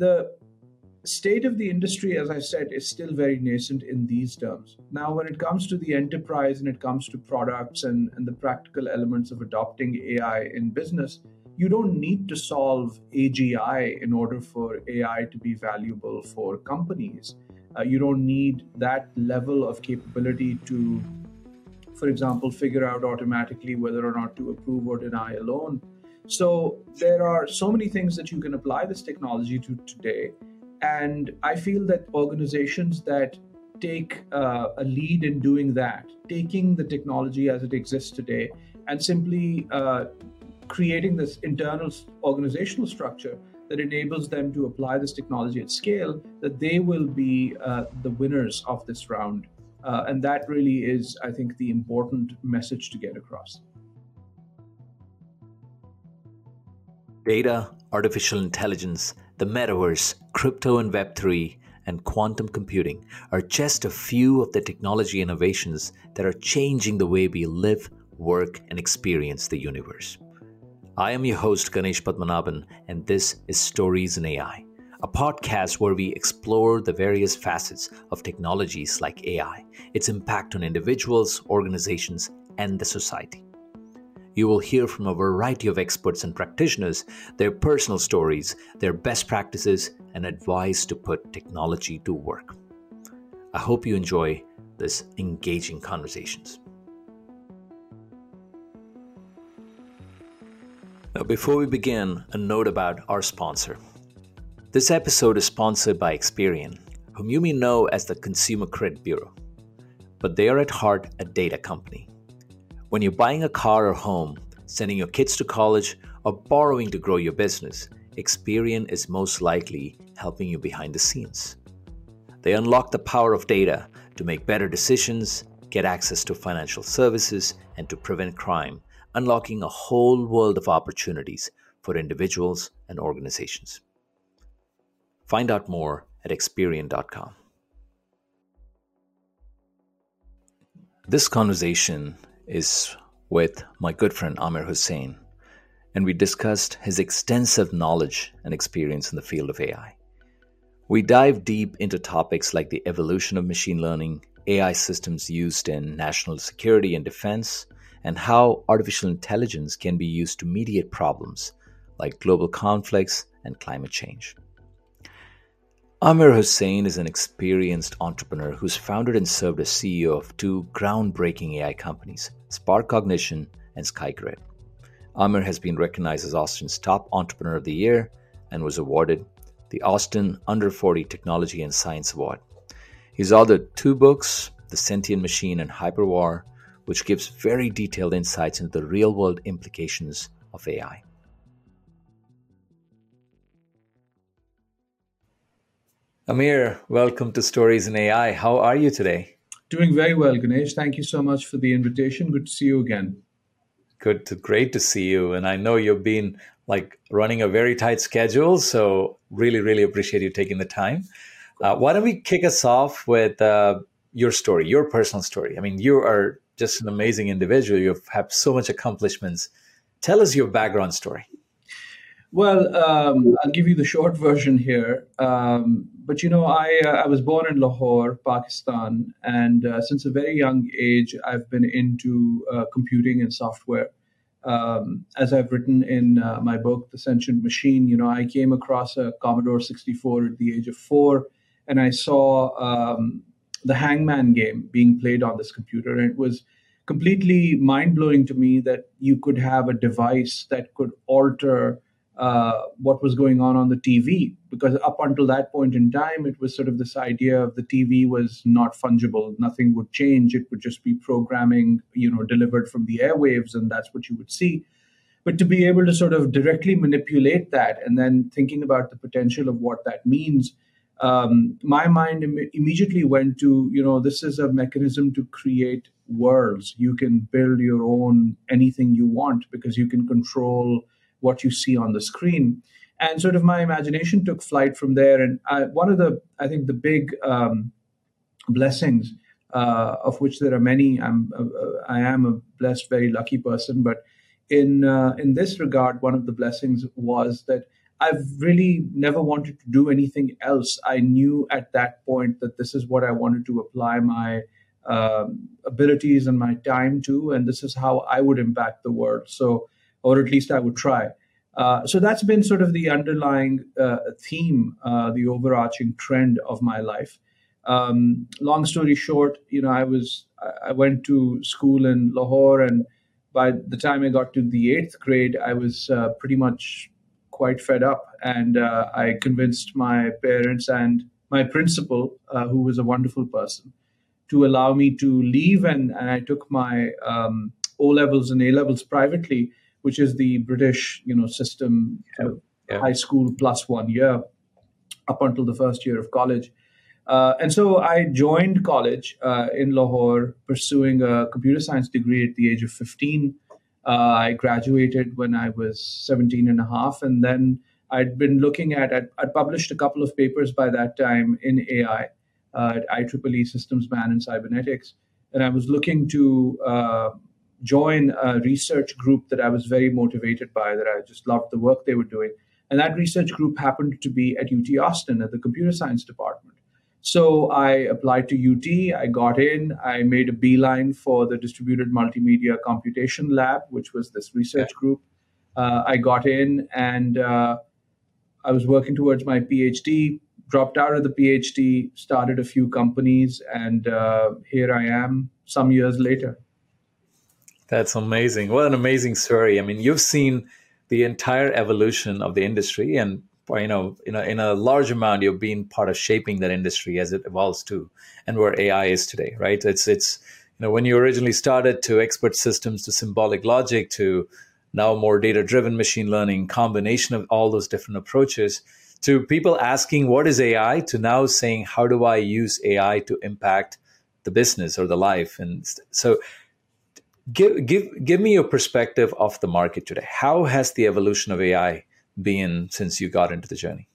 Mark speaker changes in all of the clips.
Speaker 1: the state of the industry, as I said, is still very nascent in these terms. Now, when it comes to the enterprise and it comes to products and, and the practical elements of adopting AI in business, you don't need to solve AGI in order for AI to be valuable for companies. Uh, you don't need that level of capability to, for example, figure out automatically whether or not to approve or deny a loan. So there are so many things that you can apply this technology to today and I feel that organizations that take uh, a lead in doing that, taking the technology as it exists today, and simply uh, creating this internal organizational structure that enables them to apply this technology at scale, that they will be uh, the winners of this round. Uh, and that really is, I think, the important message to get across.
Speaker 2: Data, artificial intelligence, the metaverse, crypto and Web3, and quantum computing are just a few of the technology innovations that are changing the way we live, work, and experience the universe. I am your host, Ganesh Padmanabhan, and this is Stories in AI, a podcast where we explore the various facets of technologies like AI, its impact on individuals, organizations, and the society. You will hear from a variety of experts and practitioners their personal stories, their best practices, and advice to put technology to work. I hope you enjoy this engaging conversations. Now, before we begin, a note about our sponsor. This episode is sponsored by Experian, whom you may know as the Consumer Credit Bureau, but they are at heart a data company when you're buying a car or home, sending your kids to college, or borrowing to grow your business, Experian is most likely helping you behind the scenes. They unlock the power of data to make better decisions, get access to financial services, and to prevent crime, unlocking a whole world of opportunities for individuals and organizations. Find out more at Experian.com. This conversation is with my good friend Amir Husain, and we discussed his extensive knowledge and experience in the field of AI. We dive deep into topics like the evolution of machine learning, AI systems used in national security and defense, and how artificial intelligence can be used to mediate problems like global conflicts and climate change. Amir Husain is an experienced entrepreneur who's founded and served as CEO of two groundbreaking AI companies, SparkCognition and SkyGrid. Amir has been recognized as Austin's top entrepreneur of the year and was awarded the Austin Under 40 Technology and Science Award. He's authored two books, The Sentient Machine and Hyperwar, which gives very detailed insights into the real world implications of AI. Amir, welcome to Stories in AI. How are you today?
Speaker 1: Doing very well, Ganesh. Thank you so much for the invitation. Good to see you again.
Speaker 2: Good, to, great to see you. And I know you've been like running a very tight schedule, so really, really appreciate you taking the time. Uh, why don't we kick us off with uh, your story, your personal story? I mean, you are just an amazing individual. You have so much accomplishments. Tell us your background story.
Speaker 1: Well, um, I'll give you the short version here. Um, but you know, I uh, I was born in Lahore, Pakistan, and uh, since a very young age, I've been into uh, computing and software. Um, as I've written in uh, my book, The Sentient Machine, you know, I came across a Commodore 64 at the age of four, and I saw um, the Hangman game being played on this computer, and it was completely mind blowing to me that you could have a device that could alter uh, what was going on on the TV. Because up until that point in time, it was sort of this idea of the TV was not fungible. Nothing would change. It would just be programming, you know, delivered from the airwaves, and that's what you would see. But to be able to sort of directly manipulate that and then thinking about the potential of what that means, um, my mind Im- immediately went to, you know, this is a mechanism to create worlds. You can build your own anything you want because you can control what you see on the screen. And sort of my imagination took flight from there. And I, one of the, I think, the big um, blessings, uh, of which there are many, I'm, uh, I am a blessed, very lucky person. But in uh, in this regard, one of the blessings was that I've really never wanted to do anything else. I knew at that point that this is what I wanted to apply my um, abilities and my time to, and this is how I would impact the world. So, or at least I would try. Uh, so that's been sort of the underlying uh, theme, uh, the overarching trend of my life. Um, long story short, you know, I was I went to school in Lahore, and by the time I got to the eighth grade, I was uh, pretty much quite fed up, and uh, I convinced my parents and my principal, who was a wonderful person, to allow me to leave, and, and I took my um, O levels and A levels privately which is the British, you know, system, yeah. Yeah. high school plus one year up until the first year of college. Uh, and so I joined college uh, in Lahore, pursuing a computer science degree at the age of 15. Uh, I graduated when I was 17 and a half. And then I'd been looking at, I'd, I'd published a couple of papers by that time in AI uh, at IEEE Systems Man and Cybernetics. And I was looking to uh, join a research group that I was very motivated by, that I just loved the work they were doing. And that research group happened to be at UT Austin at the computer science department. So I applied to UT, I got in, I made a beeline for the distributed multimedia computation lab, which was this research group. Uh, I got in and uh, I was working towards my PhD, dropped out of the PhD, started a few companies, and uh, here I am some years later.
Speaker 2: That's amazing. What an amazing story. I mean, you've seen the entire evolution of the industry and you know, in a, in a large amount, you've been part of shaping that industry as it evolves too, and where AI is today, right? It's it's you know when you originally started to expert systems to symbolic logic to now more data driven machine learning combination of all those different approaches to people asking what is AI to now saying how do I use AI to impact the business or the life and so give give give me your perspective of the market today. How has the evolution of AI been since you got into the journey?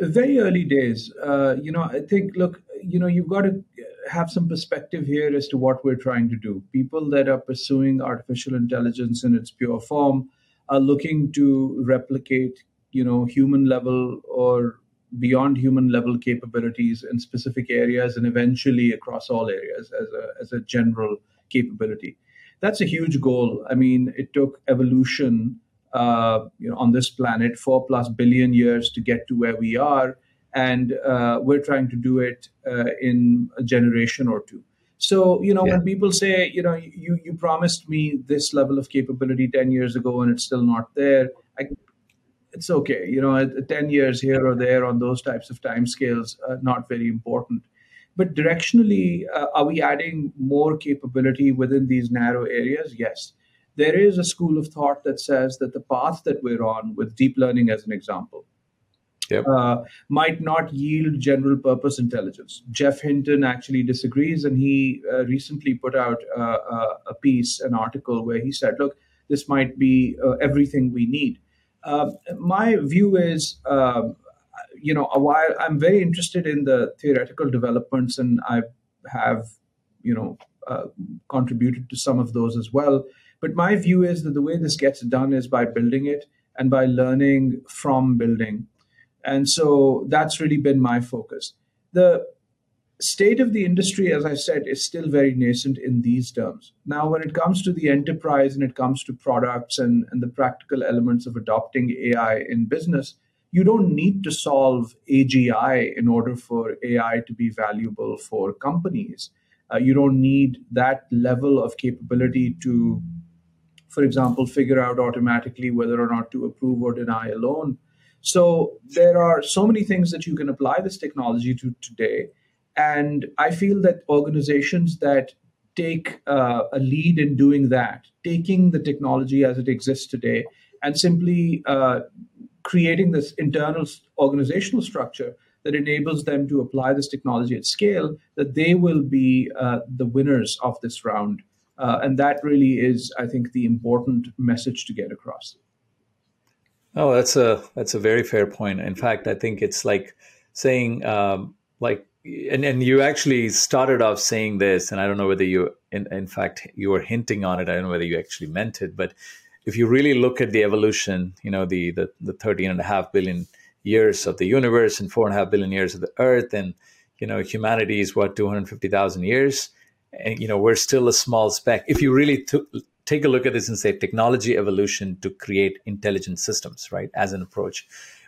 Speaker 1: Very early days. Uh, you know, I think look, you know, you've got to have some perspective here as to what we're trying to do. People that are pursuing artificial intelligence in its pure form are looking to replicate, you know, human level or beyond human level capabilities in specific areas and eventually across all areas as a as a general capability that's a huge goal. I mean, it took evolution, uh, you know, on this planet four plus billion years to get to where we are, and uh, we're trying to do it uh, in a generation or two. So, you know, yeah. when people say, you know, you you promised me this level of capability ten years ago and it's still not there, I, it's okay. You know, ten years here or there on those types of timescales, uh, not very important. But directionally, uh, are we adding more capability within these narrow areas? Yes. There is a school of thought that says that the path that we're on, with deep learning as an example, Yep. Uh, might not yield general purpose intelligence. Geoff Hinton actually disagrees, and he uh, recently put out uh, uh a piece, an article, where he said, "Look, this might be uh, everything we need." Uh, my view is um, you know, while I'm very interested in the theoretical developments, and I have, you know, uh, contributed to some of those as well. But my view is that the way this gets done is by building it and by learning from building. And so that's really been my focus. The state of the industry, as I said, is still very nascent in these terms. Now, when it comes to the enterprise and it comes to products and, and the practical elements of adopting AI in business, you don't need to solve AGI in order for AI to be valuable for companies. Uh, you don't need that level of capability to, for example, figure out automatically whether or not to approve or deny a loan. So there are so many things that you can apply this technology to today. And I feel that organizations that take uh, a lead in doing that, taking the technology as it exists today, and simply uh, creating this internal organizational structure that enables them to apply this technology at scale, that they will be uh, the winners of this round. Uh, and that really is, I think, the important message to get across.
Speaker 2: Oh, that's a that's a very fair point. In fact, I think it's like saying, um, like, and and you actually started off saying this, and I don't know whether you, in in fact, you were hinting on it. I don't know whether you actually meant it, but if you really look at the evolution, you know, the, the, the 13 and a half billion years of the universe and four and a half billion years of the earth, and, you know, humanity is what, 250,000 years? And, you know, we're still a small speck. If you really took, take a look at this and say technology evolution to create intelligent systems, right, as an approach.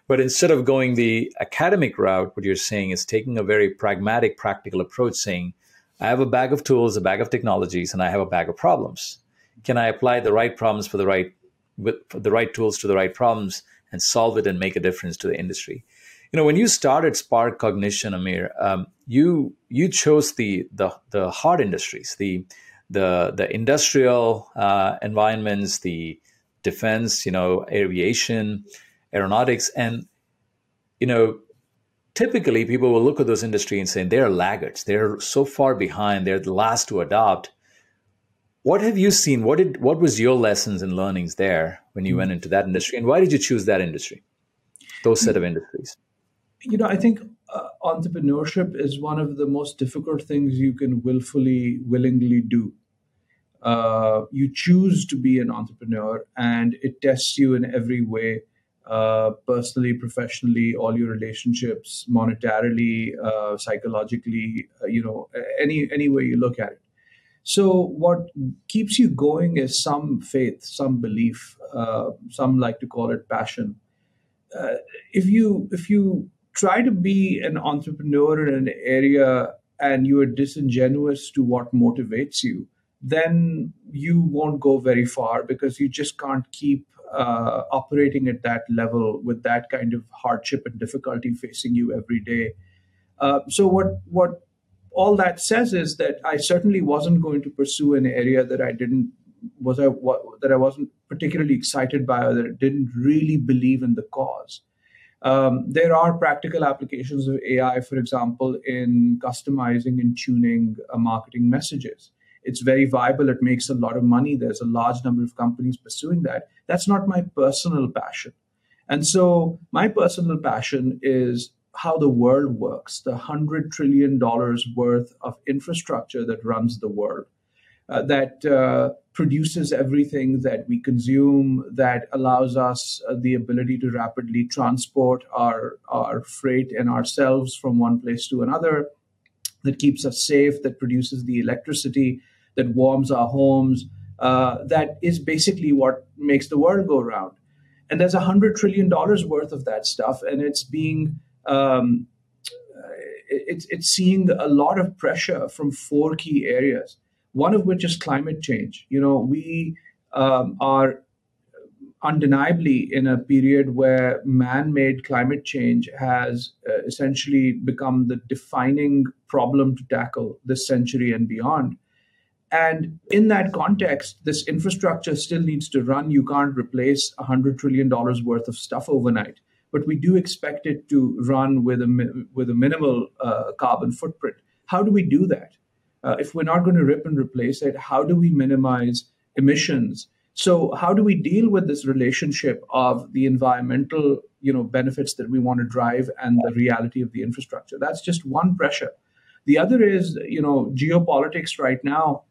Speaker 2: But instead of going the academic route, what you're saying is taking a very pragmatic, practical approach, saying, I have a bag of tools, a bag of technologies, and I have a bag of problems. Can I apply the right problems for the right with the right tools to the right problems and solve it and make a difference to the industry? You know, when you started SparkCognition, Amir, um, you you chose the the the hard industries, the the the industrial uh, environments, the defense, you know, aviation, aeronautics, and you know, typically people will look at those industries and say they're laggards. They're so far behind. They're the last to adopt. What have you seen? What did what was your lessons and learnings there when you went into that industry, and why did you choose that industry, those set of industries?
Speaker 1: You know, I think uh, entrepreneurship is one of the most difficult things you can willfully, willingly do. Uh, you choose to be an entrepreneur, and it tests you in every way uh, personally, professionally, all your relationships, monetarily, uh, psychologically, uh, you know, any any way you look at it. So what keeps you going is some faith, some belief. Uh, some like to call it passion. Uh, if you if you try to be an entrepreneur in an area and you are disingenuous to what motivates you, then you won't go very far because you just can't keep uh, operating at that level with that kind of hardship and difficulty facing you every day. Uh, so what what all that says is that I certainly wasn't going to pursue an area that I didn't was I that I wasn't particularly excited by or that didn't really believe in the cause. Um, there are practical applications of AI, for example, in customizing and tuning uh, marketing messages. It's very viable. It makes a lot of money. There's a large number of companies pursuing that. That's not my personal passion. And so my personal passion is how the world works the 100 trillion dollars worth of infrastructure that runs the world uh, that uh, produces everything that we consume that allows us uh, the ability to rapidly transport our our freight and ourselves from one place to another that keeps us safe that produces the electricity that warms our homes, uh, that is basically what makes the world go round. And there's a hundred trillion dollars worth of that stuff, and it's being um, it's it's seeing a lot of pressure from four key areas. One of which is climate change. You know, we um, are undeniably in a period where man-made climate change has uh, essentially become the defining problem to tackle this century and beyond. And in that context, this infrastructure still needs to run. You can't replace $100 trillion worth of stuff overnight. But we do expect it to run with a, with a minimal uh, carbon footprint. How do we do that? Uh, if we're not going to rip and replace it, how do we minimize emissions? So how do we deal with this relationship of the environmental you know, benefits that we want to drive and the reality of the infrastructure? That's just one pressure. The other is, you know, geopolitics right now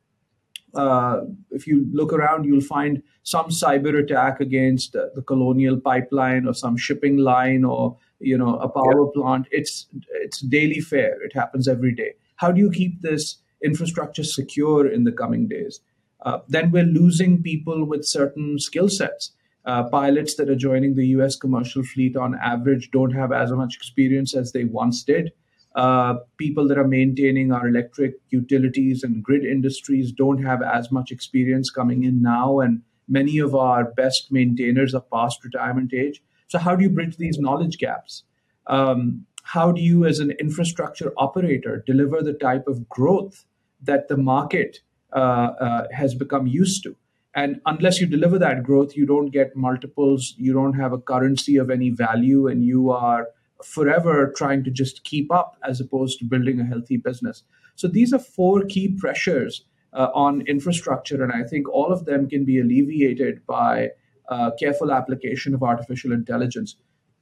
Speaker 1: uh, if you look around, you'll find some cyber attack against uh, the colonial pipeline or some shipping line or you know a power yeah. plant. It's it's daily fare. It happens every day. How do you keep this infrastructure secure in the coming days? Uh, then we're losing people with certain skill sets. Uh, pilots that are joining the U.S. commercial fleet on average don't have as much experience as they once did. Uh, people that are maintaining our electric utilities and grid industries don't have as much experience coming in now, and many of our best maintainers are past retirement age. So, how do you bridge these knowledge gaps? Um, how do you, as an infrastructure operator, deliver the type of growth that the market uh, uh, has become used to? And unless you deliver that growth, you don't get multiples, you don't have a currency of any value, and you are forever trying to just keep up as opposed to building a healthy business. So these are four key pressures uh, on infrastructure, and I think all of them can be alleviated by uh, careful application of artificial intelligence.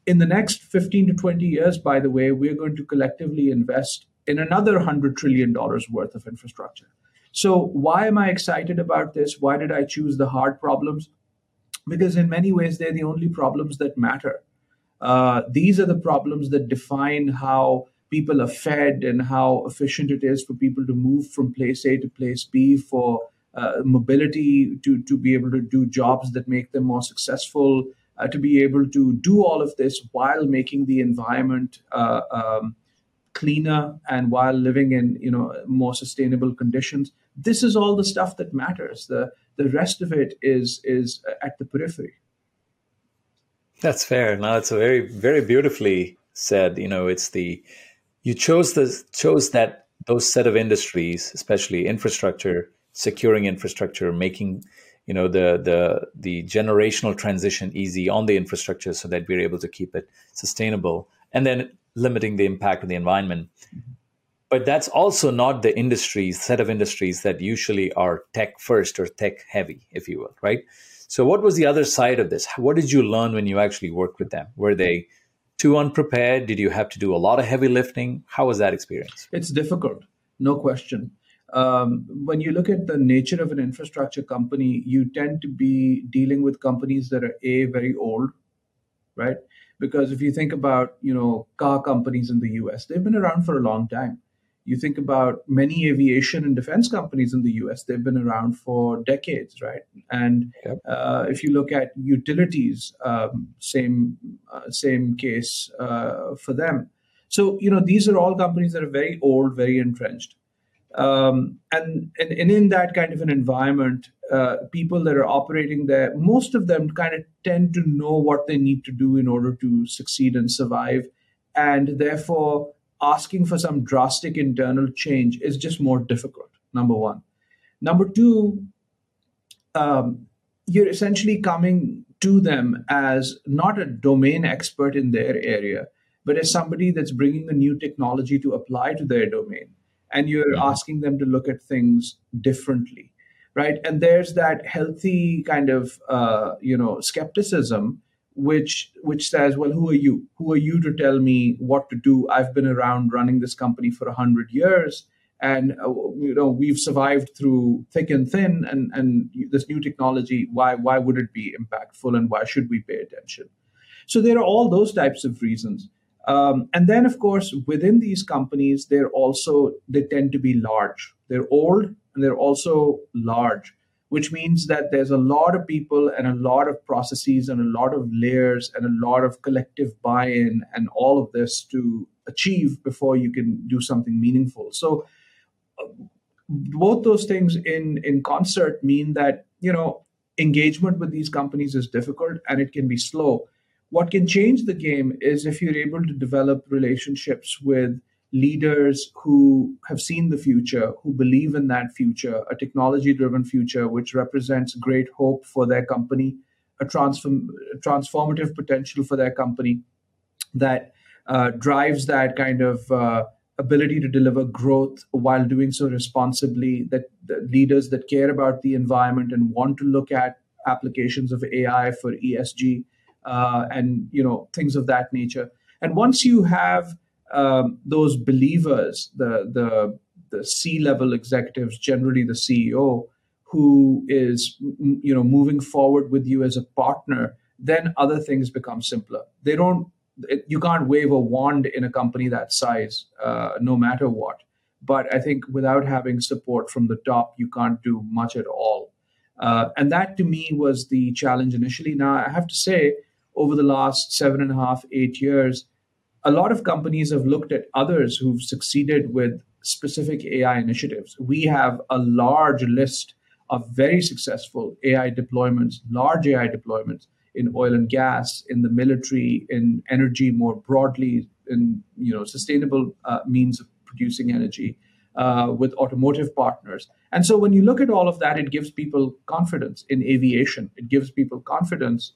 Speaker 1: In the next 15 to 20 years, by the way, we're going to collectively invest in another $100 trillion worth of infrastructure. So, why am I excited about this? Why did I choose the hard problems? because in many ways they're the only problems that matter. Uh, these are the problems that define how people are fed and how efficient it is for people to move from place A to place B for uh, mobility to, to be able to do jobs that make them more successful, uh, to be able to do all of this while making the environment uh, um, cleaner and while living in you know more sustainable conditions. This is all the stuff that matters. The the rest of it is is at the periphery.
Speaker 2: That's fair. Now it's a very very beautifully said. You know, it's the you chose the chose that those set of industries, especially infrastructure, securing infrastructure, making you know the the the generational transition easy on the infrastructure so that we're able to keep it sustainable and then limiting the impact of the environment mm-hmm. but that's also not the industries set of industries that usually are tech first or tech heavy if you will right so what was the other side of this what did you learn when you actually worked with them were they too unprepared did you have to do a lot of heavy lifting how was that experience
Speaker 1: it's difficult no question um, when you look at the nature of an infrastructure company, you tend to be dealing with companies that are a very old, right? Because if you think about you know car companies in the U.S., they've been around for a long time. You think about many aviation and defense companies in the U.S., they've been around for decades, right? And yep. uh, if you look at utilities, um, same uh, same case uh, for them. So you know these are all companies that are very old, very entrenched um, and, and, and in that kind of an environment, uh, people that are operating there, most of them kind of tend to know what they need to do in order to succeed and survive, and therefore asking for some drastic internal change is just more difficult. Number one. Number two, um, you're essentially coming to them as not a domain expert in their area, but as somebody that's bringing a new technology to apply to their domain and you're mm-hmm. asking them to look at things differently right and there's that healthy kind of uh, you know skepticism which which says well who are you? Who are you to tell me what to do? I've been around running this company for 100 years and uh, you know we've survived through thick and thin and and this new technology why why would it be impactful and why should we pay attention? So there are all those types of reasons. Um, and then, of course, within these companies, they're also they tend to be large. They're old and they're also large, which means that there's a lot of people and a lot of processes and a lot of layers and a lot of collective buy-in and all of this to achieve before you can do something meaningful. So, uh, both those things in in concert mean that you know engagement with these companies is difficult and it can be slow what can change the game is if you're able to develop relationships with leaders who have seen the future, who believe in that future, a technology driven future which represents great hope for their company, a transform, transformative potential for their company that uh, drives that kind of uh, ability to deliver growth while doing so responsibly, that leaders that care about the environment and want to look at applications of AI for ESG uh, and you know things of that nature. And once you have um, those believers, the the the C level executives, generally the CEO, who is you know moving forward with you as a partner, then other things become simpler. They don't. It, you can't wave a wand in a company that size, uh, no matter what. But I think without having support from the top, you can't do much at all. Uh, and that to me was the challenge initially. Now, I have to say, over the last seven and a half, eight years, a lot of companies have looked at others who've succeeded with specific AI initiatives. We have a large list of very successful AI deployments, large AI deployments in oil and gas, in the military, in energy more broadly, in you know sustainable uh, means of producing energy. Uh, with automotive partners. And so when you look at all of that, it gives people confidence in aviation. It gives people confidence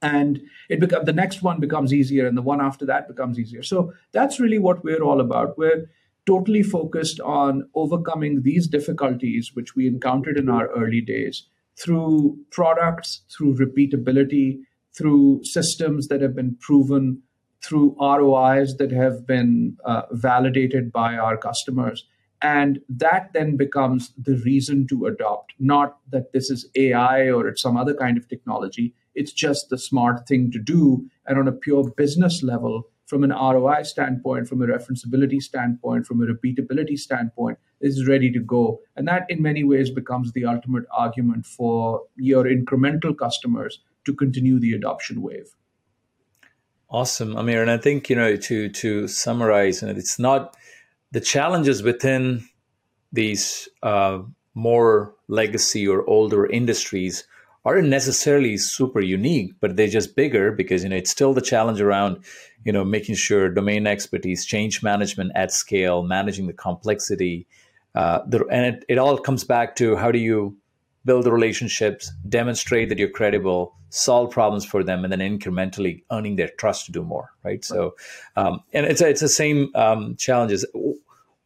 Speaker 1: and it become the next one becomes easier and the one after that becomes easier. So that's really what we're all about. We're totally focused on overcoming these difficulties which we encountered in our early days through products through repeatability through systems that have been proven through rois that have been uh, validated by our customers. And that then becomes the reason to adopt, not that this is AI or it's some other kind of technology. It's just the smart thing to do. And on a pure business level, from an ROI standpoint, from a referenceability standpoint, from a repeatability standpoint, is ready to go. And that in many ways becomes the ultimate argument for your incremental customers to continue the adoption wave.
Speaker 2: Awesome, Amir. And I think, you know, to to summarize, and it's not the challenges within these uh, more legacy or older industries aren't necessarily super unique, but they're just bigger because you know it's still the challenge around you know making sure domain expertise, change management at scale, managing the complexity, uh, the, and it, it all comes back to how do you build the relationships, demonstrate that you're credible, solve problems for them, and then incrementally earning their trust to do more, right? right. So, um, and it's a, it's the same um, challenges.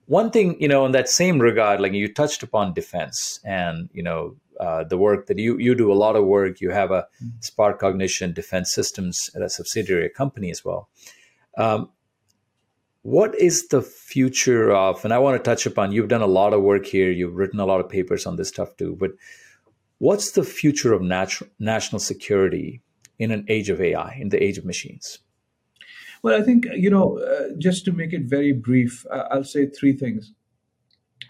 Speaker 2: One thing, you know, in that same regard, like you touched upon defense and you know uh, the work that you you do a lot of work. You have a mm-hmm. SparkCognition Defense Systems at a subsidiary company as well. Um, what is the future of and i want to touch upon you've done a lot of work here you've written a lot of papers on this stuff too but what's the future of natu- national security in an age of ai in the age of machines
Speaker 1: well i think you know uh, just to make it very brief uh, i'll say three things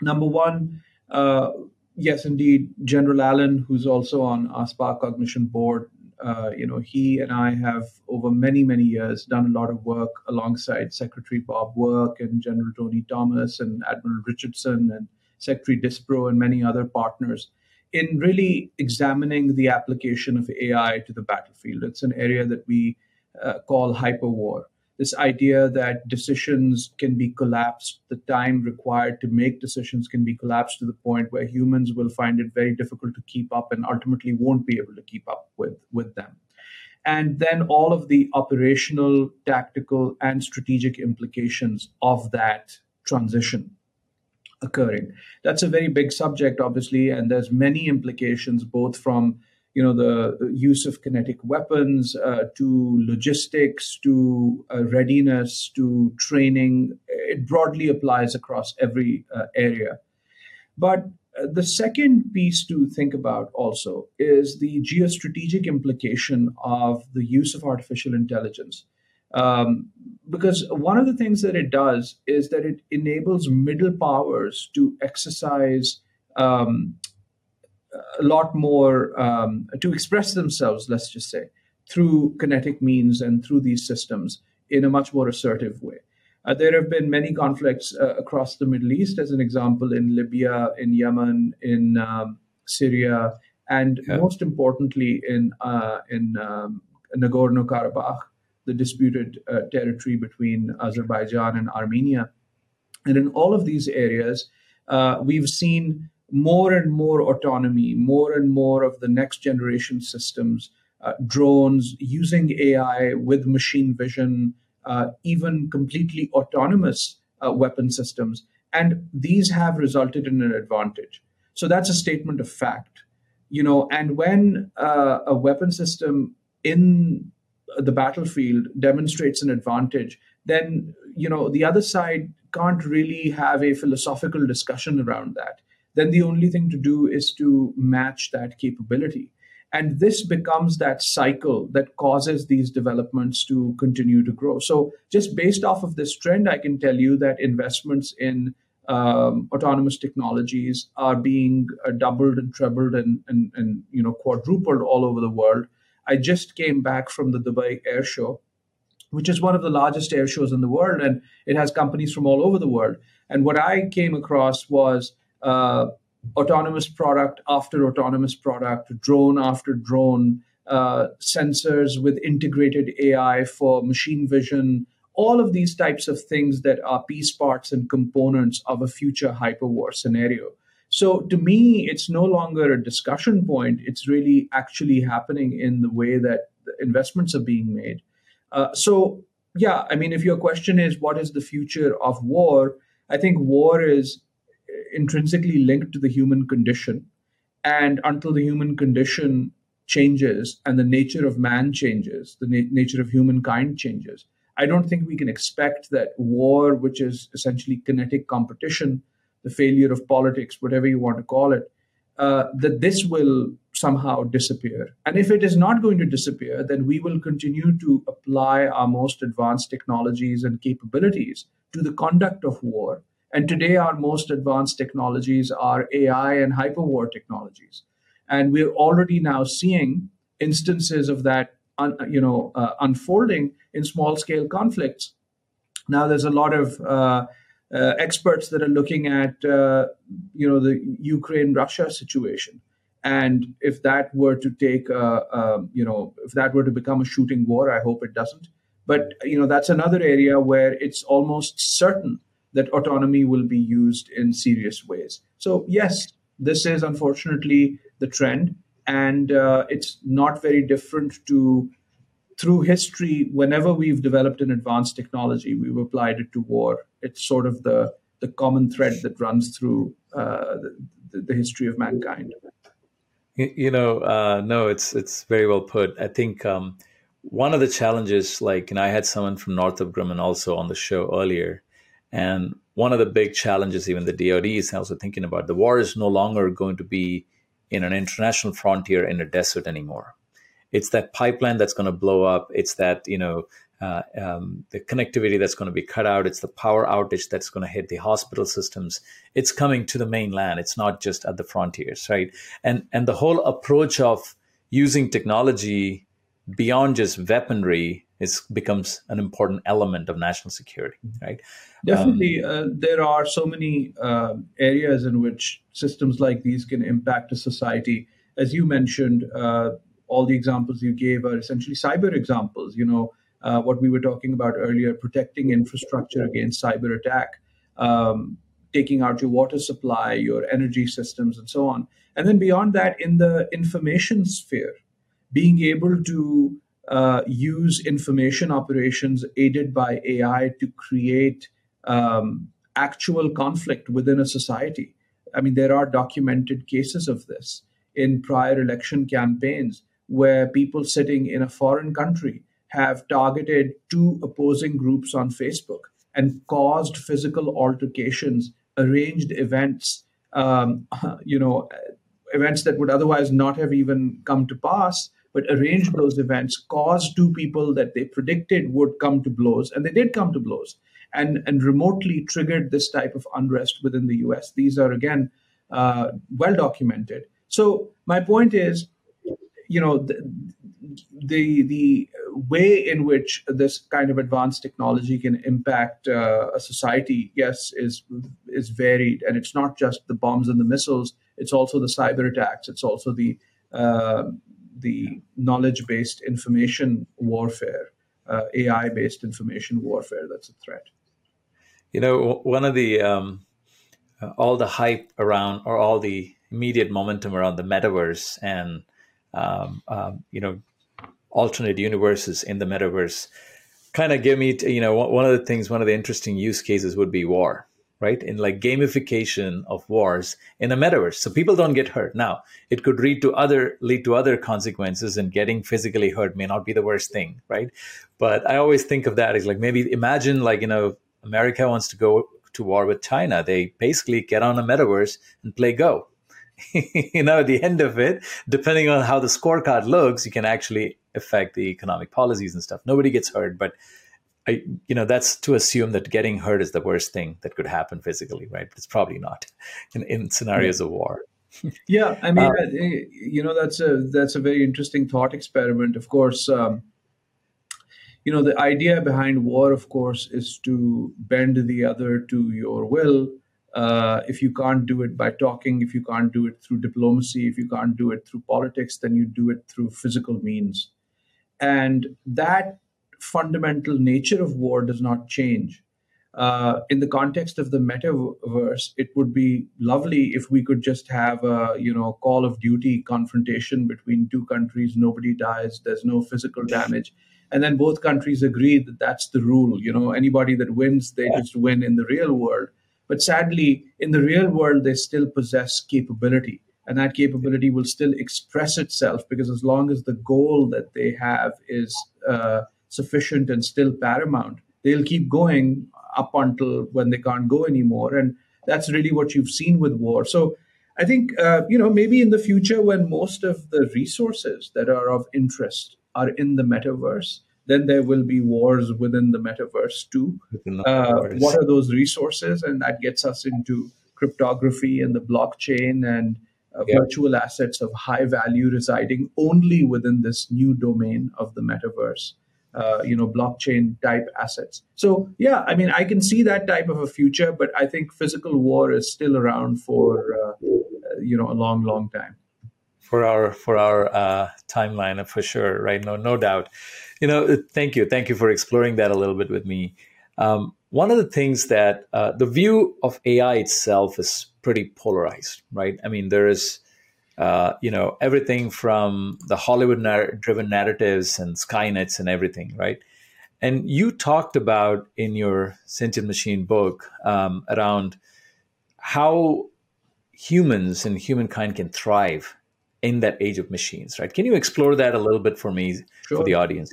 Speaker 1: number one uh, yes indeed general allen who's also on our spark cognition board uh, you know, he and I have over many, many years done a lot of work alongside Secretary Bob Work and General Tony Thomas and Admiral Richardson and Secretary Dispro and many other partners in really examining the application of AI to the battlefield. It's an area that we uh, call hyperwar this idea that decisions can be collapsed, the time required to make decisions can be collapsed to the point where humans will find it very difficult to keep up and ultimately won't be able to keep up with, with them. And then all of the operational, tactical, and strategic implications of that transition occurring. That's a very big subject, obviously, and there's many implications both from you know the use of kinetic weapons uh, to logistics to uh, readiness to training. It broadly applies across every uh, area. But uh, the second piece to think about also is the geostrategic implication of the use of artificial intelligence. Um, because one of the things that it does is that it enables middle powers to exercise um, a lot more um, to express themselves, let's just say, through kinetic means and through these systems in a much more assertive way. Uh, there have been many conflicts uh, across the Middle East, as an example, in Libya, in Yemen, in um, Syria, and yeah. most importantly, in uh, in um, Nagorno Karabakh, the disputed uh, territory between Azerbaijan and Armenia. And in all of these areas, uh, we've seen more and more autonomy, more and more of the next generation systems, uh, drones, using AI with machine vision, uh, even completely autonomous uh, weapon systems. And these have resulted in an advantage. So that's a statement of fact. You know, and when uh, a weapon system in the battlefield demonstrates an advantage, then you know the other side can't really have a philosophical discussion around that then the only thing to do is to match that capability. And this becomes that cycle that causes these developments to continue to grow. So, just based off of this trend, I can tell you that investments in um, autonomous technologies are being uh, doubled and trebled and, and, and you know quadrupled all over the world. I just came back from the Dubai Air Show, which is one of the largest air shows in the world, and it has companies from all over the world. And what I came across was uh, autonomous product after autonomous product, drone after drone, uh, sensors with integrated AI for machine vision, all of these types of things that are piece parts and components of a future hyperwar scenario. So to me, it's no longer a discussion point. It's really actually happening in the way that investments are being made. Uh, so, yeah, I mean, if your question is what is the future of war, I think war is intrinsically linked to the human condition. And until the human condition changes and the nature of man changes, the na- nature of humankind changes, I don't think we can expect that war, which is essentially kinetic competition, the failure of politics, whatever you want to call it, uh, that this will somehow disappear. And if it is not going to disappear, then we will continue to apply our most advanced technologies and capabilities to the conduct of war. And today, our most advanced technologies are AI and hyperwar technologies. And we're already now seeing instances of that, un, you know, uh, unfolding in small scale conflicts. Now, there's a lot of uh, uh, experts that are looking at, uh, you know, the Ukraine-Russia situation, and if that were to take, you know, if that were to become a shooting war, I hope it doesn't. But you know, that's another area where it's almost certain that autonomy will be used in serious ways. So yes, this is unfortunately the trend, and uh, it's not very different to through history, whenever we've developed an advanced technology, we've applied it to war. It's sort of the the common thread that runs through uh, the, the, history of mankind.
Speaker 2: You, know, uh, no, it's it's very well put. I think um, one of the challenges, like, and I had someone from Northrop Grumman also on the show earlier, and one of the big challenges, even the DoD is also thinking about, the war is no longer going to be in an international frontier in a desert anymore it's that pipeline that's going to blow up. It's that you know uh, um, the connectivity that's going to be cut out. It's the power outage that's going to hit the hospital systems. It's coming to the mainland. It's not just at the frontiers, right? And and the whole approach of using technology beyond just weaponry is becomes an important element of national security, right?
Speaker 1: Definitely, um, uh, there are so many uh, areas in which systems like these can impact a society. As you mentioned, uh, all the examples you gave are essentially cyber examples. You know, uh, what we were talking about earlier, protecting infrastructure against cyber attack, um, taking out your water supply, your energy systems, and so on. And then beyond that, in the information sphere, being able to uh, use information operations aided by AI to create um, actual conflict within a society. I mean, there are documented cases of this in prior election campaigns where people sitting in a foreign country have targeted two opposing groups on Facebook and caused physical altercations, arranged events, um, you know, events that would otherwise not have even come to pass, but arranged those events, caused two people that they predicted would come to blows, and they did come to blows, and, and remotely triggered this type of unrest within the US. These are, again, uh, well documented. So, my point is you know the, the, the way in which this kind of advanced technology can impact uh, a society, yes, is is varied, and it's not just the bombs and the missiles. It's also the cyber attacks. It's also the uh, the knowledge based information warfare, uh, AI based information warfare. That's a threat.
Speaker 2: You know, one of the um, all the hype around, or all the immediate momentum around the metaverse and um, um, you know, alternate universes in the metaverse kind of give me, you know, one of the things, one of the interesting use cases would be war, right? In like gamification of wars in a metaverse, so people don't get hurt. Now, it could lead to other lead to other consequences, and getting physically hurt may not be the worst thing, right? But I always think of that as like maybe imagine like you know America wants to go to war with China. They basically get on a metaverse and play Go, you know, at the end of it, depending on how the scorecard looks, you can actually affect the economic policies and stuff. Nobody gets hurt, but I, you know, that's to assume that getting hurt is the worst thing that could happen physically, right? But it's probably not in, in scenarios of war.
Speaker 1: yeah, I mean, um, you know, that's a that's a very interesting thought experiment. Of course, um, you know, the idea behind war, of course, is to bend the other to your will uh, if you can't do it by talking, if you can't do it through diplomacy, if you can't do it through politics, then you do it through physical means. And that fundamental nature of war does not change. Uh, in the context of the metaverse, it would be lovely if we could just have a you know Call of Duty confrontation between two countries. Nobody dies. There's no physical damage, and then both countries agree that that's the rule. You know, anybody that wins, they just win in the real world. But sadly, in the real world, they still possess capability. And that capability will still express itself because as long as the goal that they have is uh, sufficient and still paramount, they'll keep going up until when they can't go anymore. And that's really what you've seen with war. So I think, uh, you know, maybe in the future when most of the resources that are of interest are in the metaverse, then there will be wars within the metaverse too. Uh, what are those resources? And that gets us into cryptography and the blockchain and uh, yeah. virtual assets of high value residing only within this new domain of the metaverse. Uh, you know, blockchain type assets. So yeah, I mean, I can see that type of a future, but I think physical war is still around for uh, you know a long, long time.
Speaker 2: For our for our uh, timeline, for sure, right? No, no doubt. You know, thank you, thank you for exploring that a little bit with me. Um, one of the things that uh, the view of AI itself is pretty polarized, right? I mean, there is, uh, you know, everything from the Hollywood-driven narratives and Skynets and everything, right? And you talked about in your Sentient Machine book um, around how humans and humankind can thrive in that age of machines, right? Can you explore that a little bit for me, sure. for the audience?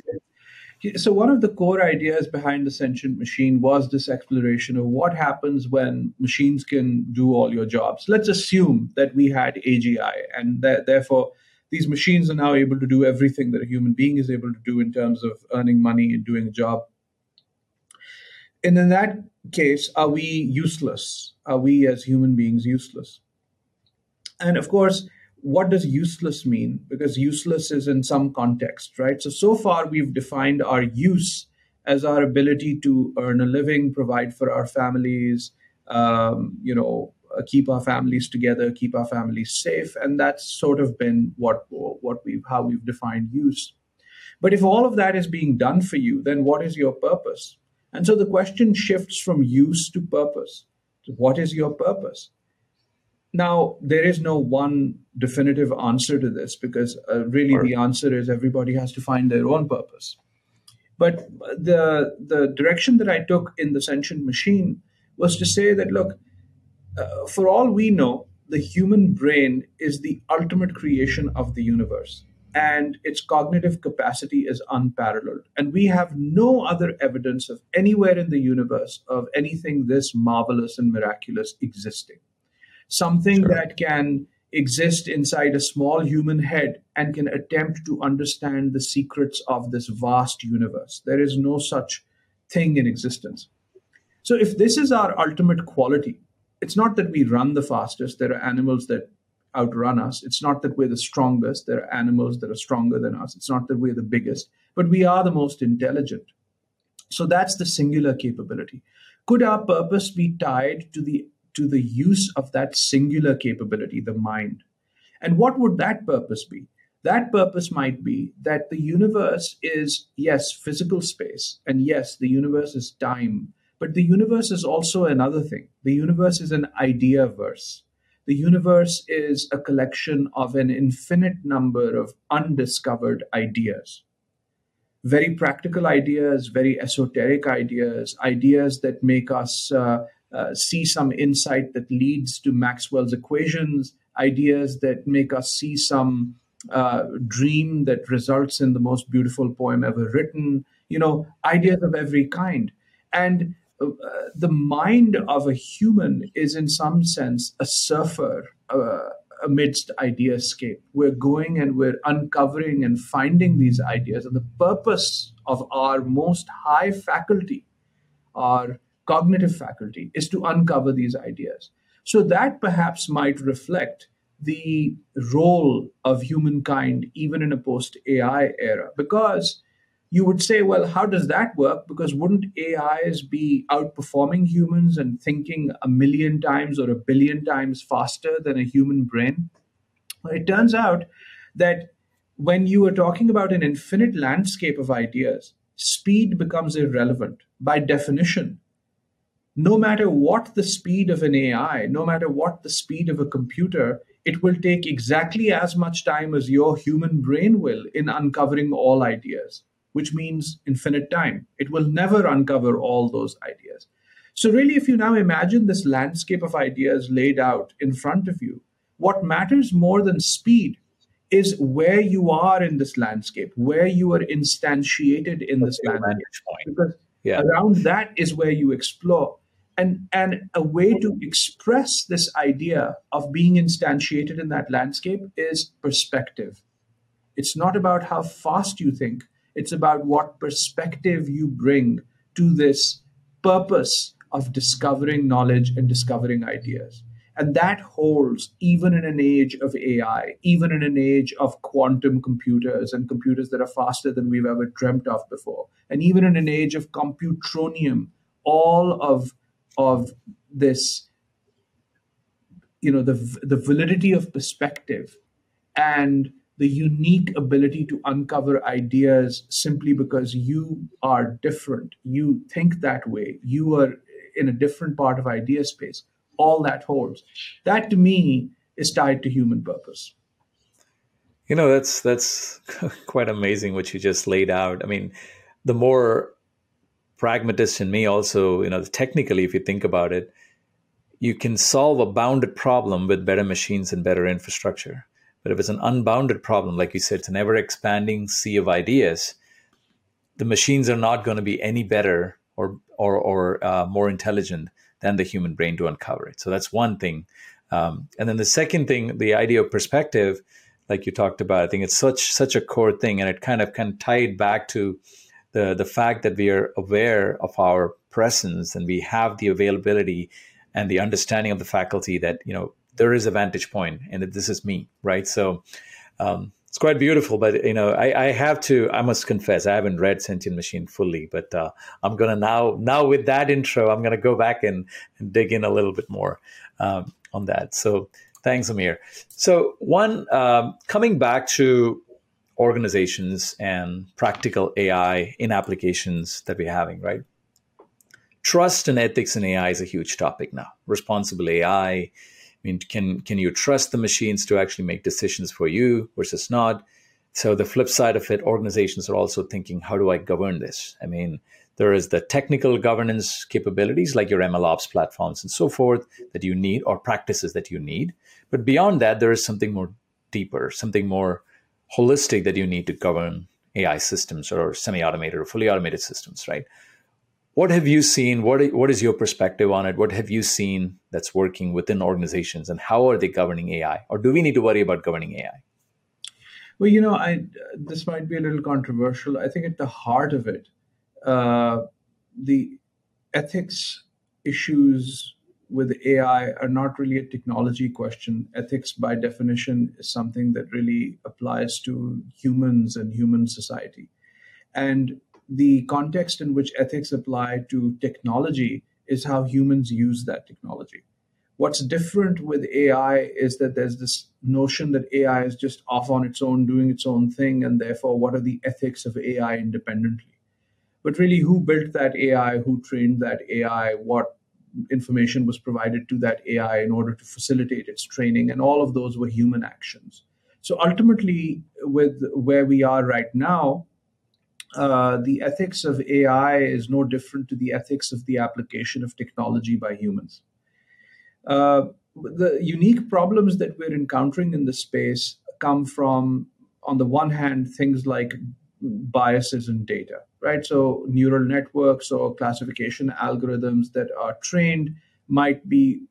Speaker 1: So, one of the core ideas behind the sentient machine was this exploration of what happens when machines can do all your jobs. Let's assume that we had AGI, and therefore, these machines are now able to do everything that a human being is able to do in terms of earning money and doing a job. And in that case, are we useless? Are we as human beings useless? And of course, what does useless mean? Because useless is in some context, right? So, so far we've defined our use as our ability to earn a living, provide for our families, um, you know, uh, keep our families together, keep our families safe, and that's sort of been what what we've how we've defined use. But if all of that is being done for you, then what is your purpose? And so the question shifts from use to purpose. So what is your purpose? Now, there is no one definitive answer to this because uh, really the answer is everybody has to find their own purpose. But the, the direction that I took in the sentient machine was to say that, look, uh, for all we know, the human brain is the ultimate creation of the universe and its cognitive capacity is unparalleled. And we have no other evidence of anywhere in the universe of anything this marvelous and miraculous existing something sure. that can exist inside a small human head and can attempt to understand the secrets of this vast universe. There is no such thing in existence. So, if this is our ultimate quality, it's not that we run the fastest. There are animals that outrun us. It's not that we're the strongest. There are animals that are stronger than us. It's not that we're the biggest, but we are the most intelligent. So, that's the singular capability. Could our purpose be tied to the to the use of that singular capability, the mind. And what would that purpose be? That purpose might be that the universe is, yes, physical space, and yes, the universe is time, but the universe is also another thing. The universe is an idea verse. The universe is a collection of an infinite number of undiscovered ideas. Very practical ideas, very esoteric ideas, ideas that make us uh, uh, see some insight that leads to Maxwell's equations, ideas that make us see some uh, dream that results in the most beautiful poem ever written, you know, ideas of every kind. And uh, the mind of a human is, in some sense, a surfer uh, amidst ideascape. We're going and we're uncovering and finding these ideas. And the purpose of our most high faculty, our cognitive faculty is to uncover these ideas. So that perhaps might reflect the role of humankind even in a post AI era. Because you would say, well, how does that work? Because wouldn't AIs be outperforming humans and thinking a million times or a billion times faster than a human brain? Well, it turns out that when you are talking about an infinite landscape of ideas, speed becomes irrelevant. By definition, no matter what the speed of an AI, no matter what the speed of a computer, it will take exactly as much time as your human brain will in uncovering all ideas, which means infinite time. It will never uncover all those ideas. So, really, if you now imagine this landscape of ideas laid out in front of you, what matters more than speed is where you are in this landscape, where you are instantiated in That's this landscape. Because yeah. around that is where you explore. And, and a way to express this idea of being instantiated in that landscape is perspective. It's not about how fast you think, it's about what perspective you bring to this purpose of discovering knowledge and discovering ideas. And that holds even in an age of AI, even in an age of quantum computers and computers that are faster than we've ever dreamt of before, and even in an age of computronium, all of, of this, you know, the, the validity of perspective and the unique ability to uncover ideas simply because you are different. You think that way. You are in a different part of idea space all that holds. That to me is tied to human purpose.
Speaker 2: You know, that's that's quite amazing what you just laid out. I mean, the more pragmatist in me also, you know, technically if you think about it, you can solve a bounded problem with better machines and better infrastructure. But if it's an unbounded problem, like you said, it's an ever expanding sea of ideas, the machines are not going to be any better or or, or uh, more intelligent than the human brain to uncover it. So that's one thing. Um, and then the second thing, the idea of perspective, like you talked about, I think it's such such a core thing, and it kind of can tie it back to the the fact that we are aware of our presence and we have the availability and the understanding of the faculty that you know there is a vantage point and that this is me, right? So um, it's quite beautiful, but you know, I, I, have to. I must confess, I haven't read Sentient Machine fully, but uh, I'm gonna now. Now with that intro, I'm gonna go back and, and dig in a little bit more um, on that. So thanks, Amir. So one um, coming back to organizations and practical AI in applications that we're having, right? Trust and ethics in AI is a huge topic now. Responsible AI I mean, can can you trust the machines to actually make decisions for you versus not? So the flip side of it, organizations are also thinking, how do I govern this? I mean, there is the technical governance capabilities like your MLOps platforms and so forth that you need, or practices that you need. But beyond that, there is something more deeper, something more holistic that you need to govern AI systems or semi-automated or fully automated systems, right? what have you seen? What, what is your perspective on it? What have you seen that's working within organizations and how are they governing ai or do we need to worry about governing ai
Speaker 1: well you know i this might be a little controversial. I think at the heart of it uh, the ethics issues with ai are not really a technology question ethics by definition is something that really applies to humans and human society and the context in which ethics apply to technology is how humans use that technology. What's different with AI is that there's this notion that AI is just off on its own, doing its own thing, and therefore, what are the ethics of AI independently? But really, who built that AI? Who trained that AI? What information was provided to that AI in order to facilitate its training? And all of those were human actions. So ultimately, with where we are right now, uh, the ethics of AI is no different to the ethics of the application of technology by humans. Uh, the unique problems that we're encountering in this space come from, on the one hand, things like biases in data, right? So, neural networks or classification algorithms that are trained might be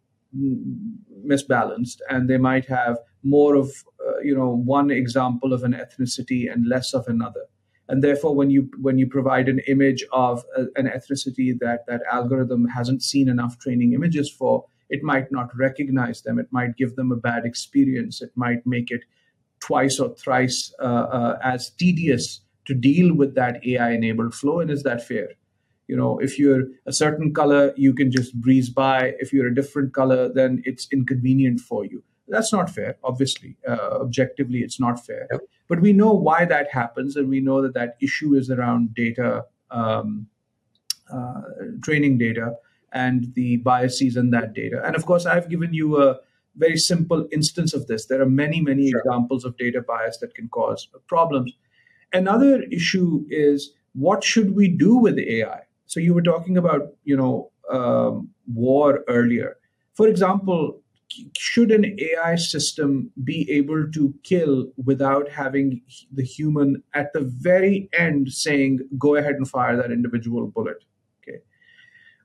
Speaker 1: misbalanced and they might have more of uh, you know one example of an ethnicity and less of another. And therefore when you when you provide an image of a, an ethnicity that that algorithm hasn't seen enough training images for it might not recognize them. It might give them a bad experience. It might make it twice or thrice uh, uh, as tedious to deal with that ai enabled flow and is that fair you know if you're a certain color you can just breeze by if you're a different color then it's inconvenient for you that's not fair obviously uh, objectively it's not fair yep. But we know why that happens, and we know that that issue is around data, um, uh, training data, and the biases in that data. And of course, I've given you a very simple instance of this. There are many, many sure. examples of data bias that can cause problems. Another issue is what should we do with AI? So you were talking about, you know, um, war earlier. For example, should an AI system be able to kill without having the human at the very end saying, go ahead and fire that individual bullet? Okay.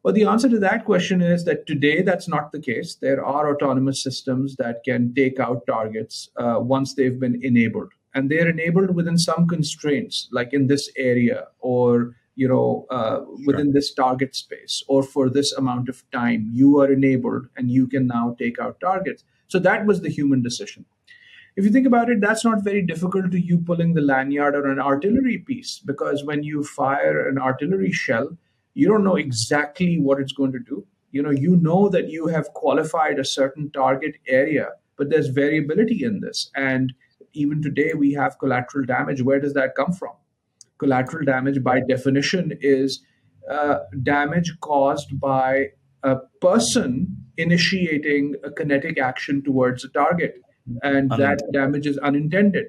Speaker 1: Well, the answer to that question is that today that's not the case. There are autonomous systems that can take out targets uh, once they've been enabled, and they're enabled within some constraints, like in this area or you know uh, within sure. this target space or for this amount of time you are enabled and you can now take out targets. So that was the human decision. If you think about it that's not very difficult to you pulling the lanyard or an artillery piece because when you fire an artillery shell you don't know exactly what it's going to do. You know you know that you have qualified a certain target area but there's variability in this. And even today we have collateral damage. Where does that come from? Collateral damage by definition is uh, damage caused by a person initiating a kinetic action towards a target and that damage is unintended.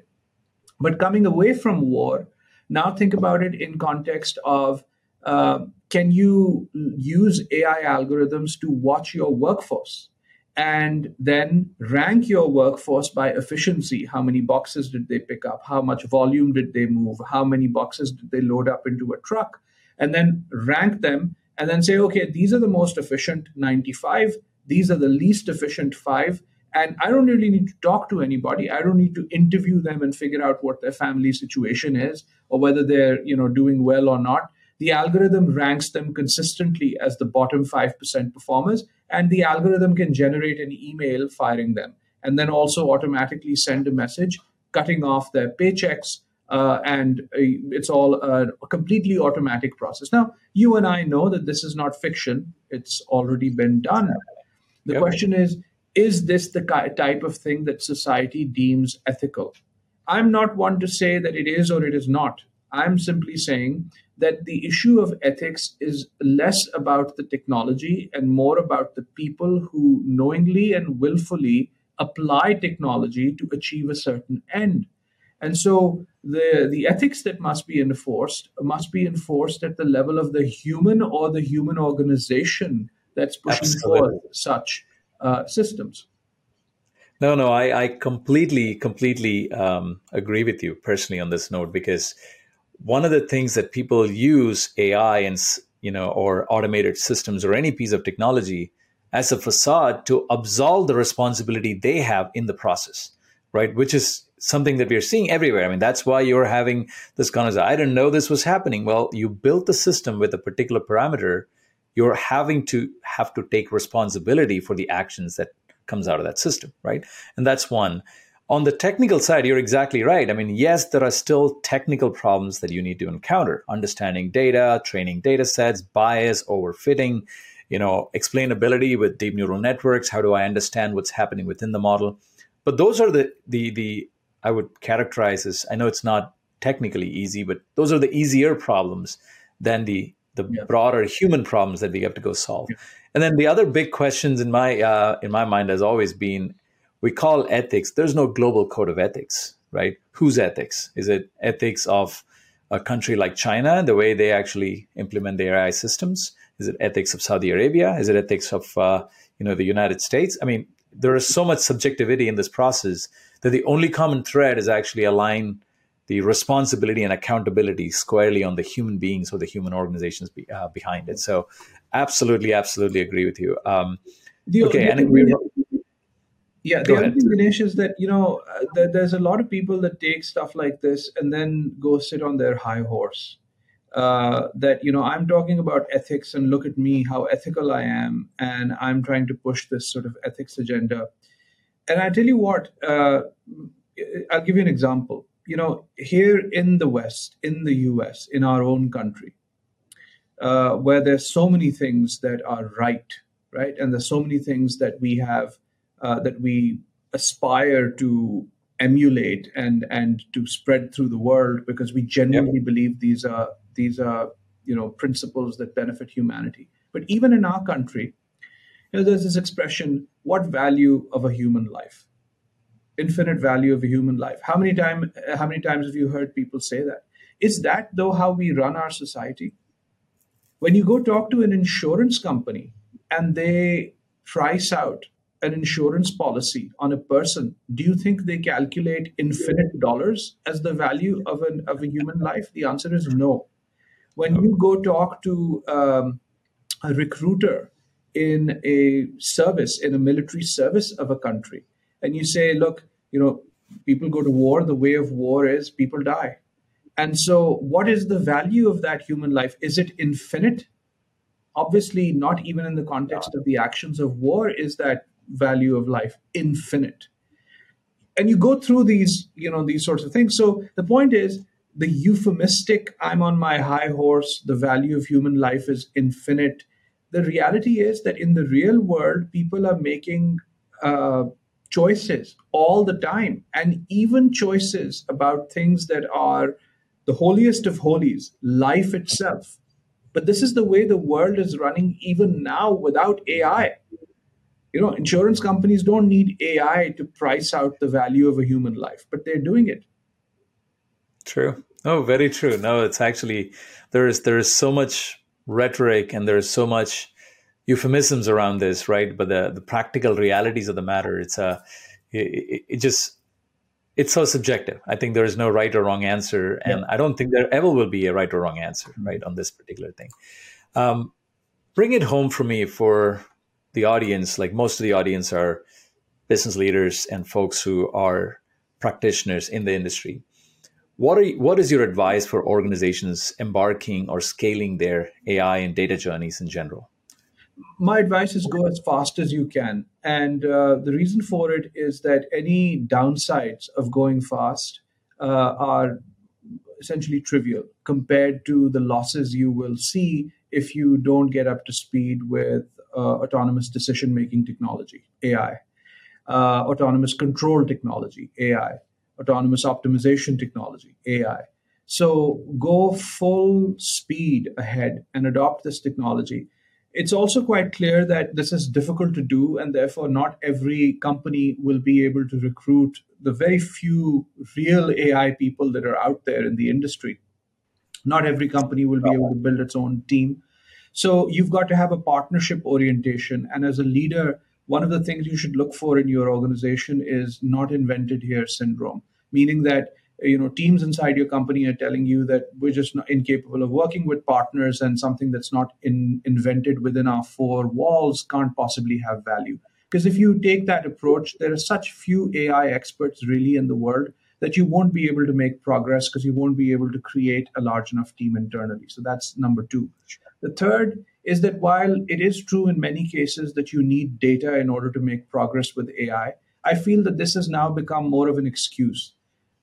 Speaker 1: But coming away from war now think about it in context of uh, can you use ai algorithms to watch your workforce and then rank your workforce by efficiency. How many boxes did they pick up? How much volume did they move? How many boxes did they load up into a truck? And then rank them and then say, okay, these are the most efficient 95, these are the least efficient five. And I don't really need to talk to anybody. I don't need to interview them and figure out what their family situation is or whether they're, you know, doing well or not the algorithm ranks them consistently as the bottom 5% performers, and the algorithm can generate an email firing them and then also automatically send a message cutting off their paychecks. Uh, and uh, it's all a, a completely automatic process. Now, you and I know that this is not fiction, it's already been done. The yep. question is is this the type of thing that society deems ethical? I'm not one to say that it is or it is not. I'm simply saying that the issue of ethics is less about the technology and more about the people who knowingly and willfully apply technology to achieve a certain end. And so the, the ethics that must be enforced must be enforced at the level of the human or the human organization that's pushing Absolutely. forward such uh, systems.
Speaker 2: No, no, I, I completely, completely um, agree with you personally on this note because one of the things that people use AI and you know or automated systems or any piece of technology as a facade to absolve the responsibility they have in the process, right? Which is something that we're seeing everywhere. I mean, that's why you're having this kind of I didn't know this was happening. Well, you built the system with a particular parameter. You're having to have to take responsibility for the actions that comes out of that system, right? And that's one. On the technical side, you're exactly right. I mean, yes, there are still technical problems that you need to encounter understanding data, training data sets, bias, overfitting, you know, explainability with deep neural networks. How do I understand what's happening within the model? But those are the, the, the I would characterize as, I know it's not technically easy, but those are the easier problems than the the yeah. broader human problems that we have to go solve. Yeah. And then the other big questions in my uh, in my mind has always been we call ethics, there's no global code of ethics, right? Whose ethics? Is it ethics of a country like China, the way they actually implement their AI systems? Is it ethics of Saudi Arabia? Is it ethics of uh, you know the United States? I mean, there is so much subjectivity in this process that the only common thread is actually align the responsibility and accountability squarely on the human beings or the human organizations be, uh, behind it. So, absolutely, absolutely agree with you. Um,
Speaker 1: okay, and we, yeah, the other thing, Ganesh, is that you know uh, there's a lot of people that take stuff like this and then go sit on their high horse. Uh, that you know, I'm talking about ethics, and look at me, how ethical I am, and I'm trying to push this sort of ethics agenda. And I tell you what, uh, I'll give you an example. You know, here in the West, in the U.S., in our own country, uh, where there's so many things that are right, right, and there's so many things that we have uh, that we aspire to emulate and and to spread through the world because we genuinely yep. believe these are these are you know principles that benefit humanity. But even in our country you know there's this expression what value of a human life? Infinite value of a human life. How many time how many times have you heard people say that? Is that though how we run our society? When you go talk to an insurance company and they price out an insurance policy on a person, do you think they calculate infinite dollars as the value of, an, of a human life? The answer is no. When you go talk to um, a recruiter in a service, in a military service of a country, and you say, look, you know, people go to war, the way of war is people die. And so, what is the value of that human life? Is it infinite? Obviously, not even in the context of the actions of war is that value of life infinite. And you go through these, you know, these sorts of things. So the point is, the euphemistic i'm on my high horse the value of human life is infinite the reality is that in the real world people are making uh, choices all the time and even choices about things that are the holiest of holies life itself but this is the way the world is running even now without ai you know insurance companies don't need ai to price out the value of a human life but they're doing it
Speaker 2: True. Oh, very true. No, it's actually there is there is so much rhetoric and there is so much euphemisms around this, right? But the the practical realities of the matter, it's a it, it just it's so subjective. I think there is no right or wrong answer, and yeah. I don't think there ever will be a right or wrong answer, mm-hmm. right, on this particular thing. Um, bring it home for me for the audience. Like most of the audience are business leaders and folks who are practitioners in the industry. What are what is your advice for organizations embarking or scaling their AI and data journeys in general?
Speaker 1: My advice is go as fast as you can, and uh, the reason for it is that any downsides of going fast uh, are essentially trivial compared to the losses you will see if you don't get up to speed with autonomous decision making technology AI, uh, autonomous control technology AI autonomous optimization technology, AI. So go full speed ahead and adopt this technology. It's also quite clear that this is difficult to do, and therefore, not every company will be able to recruit the very few real AI people that are out there in the industry. Not every company will be able to build its own team. So you've got to have a partnership orientation. And as a leader, one of the things you should look for in your organization is not invented here syndrome, meaning that you know teams inside your company are telling you that we're just not incapable of working with partners and something that's not in, invented within our four walls can't possibly have value because if you take that approach there are such few ai experts really in the world that you won't be able to make progress because you won't be able to create a large enough team internally so that's number two the third is that while it is true in many cases that you need data in order to make progress with AI, I feel that this has now become more of an excuse.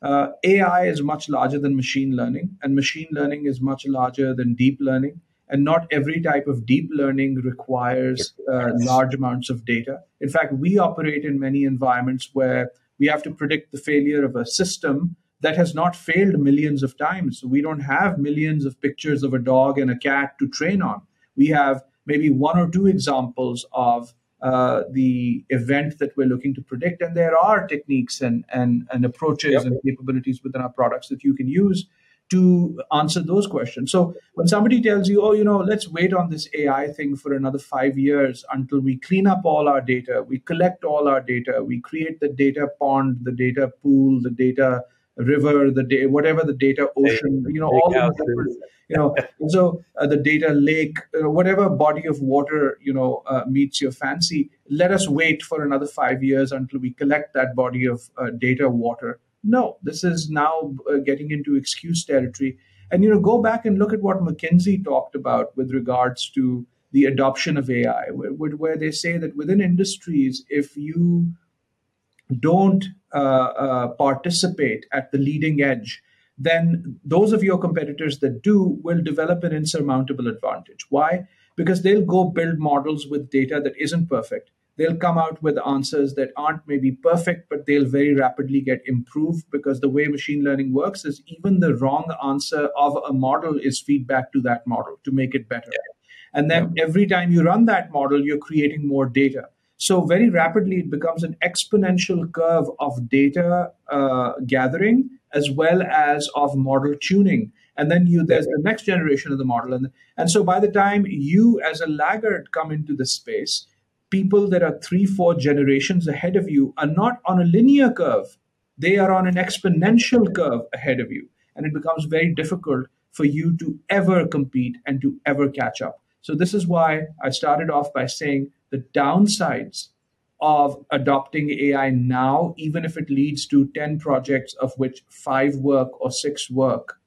Speaker 1: Uh, AI is much larger than machine learning, and machine learning is much larger than deep learning. And not every type of deep learning requires uh, large amounts of data. In fact, we operate in many environments where we have to predict the failure of a system that has not failed millions of times. So we don't have millions of pictures of a dog and a cat to train on we have maybe one or two examples of uh, the event that we're looking to predict. And there are techniques and, and, and approaches yep. and capabilities within our products that you can use to answer those questions. So when somebody tells you, oh, you know, let's wait on this AI thing for another five years until we clean up all our data, we collect all our data, we create the data pond, the data pool, the data river, the day, whatever the data ocean, you know, all the different, you know, so uh, the data lake, uh, whatever body of water, you know, uh, meets your fancy. Let us wait for another five years until we collect that body of uh, data water. No, this is now uh, getting into excuse territory. And you know, go back and look at what McKinsey talked about with regards to the adoption of AI, where, where they say that within industries, if you don't uh, uh, participate at the leading edge, then those of your competitors that do will develop an insurmountable advantage. Why? Because they'll go build models with data that isn't perfect. They'll come out with answers that aren't maybe perfect, but they'll very rapidly get improved because the way machine learning works is even the wrong answer of a model is feedback to that model to make it better. Yeah. And then yeah. every time you run that model, you're creating more data. So very rapidly, it becomes an exponential curve of data uh, gathering as well as of model tuning. And then you there's the next generation of the model, and and so by the time you as a laggard come into the space, people that are three four generations ahead of you are not on a linear curve; they are on an exponential curve ahead of you, and it becomes very difficult for you to ever compete and to ever catch up. So, this is why I started off by saying the downsides of adopting AI now, even if it leads to 10 projects of which five work or six work,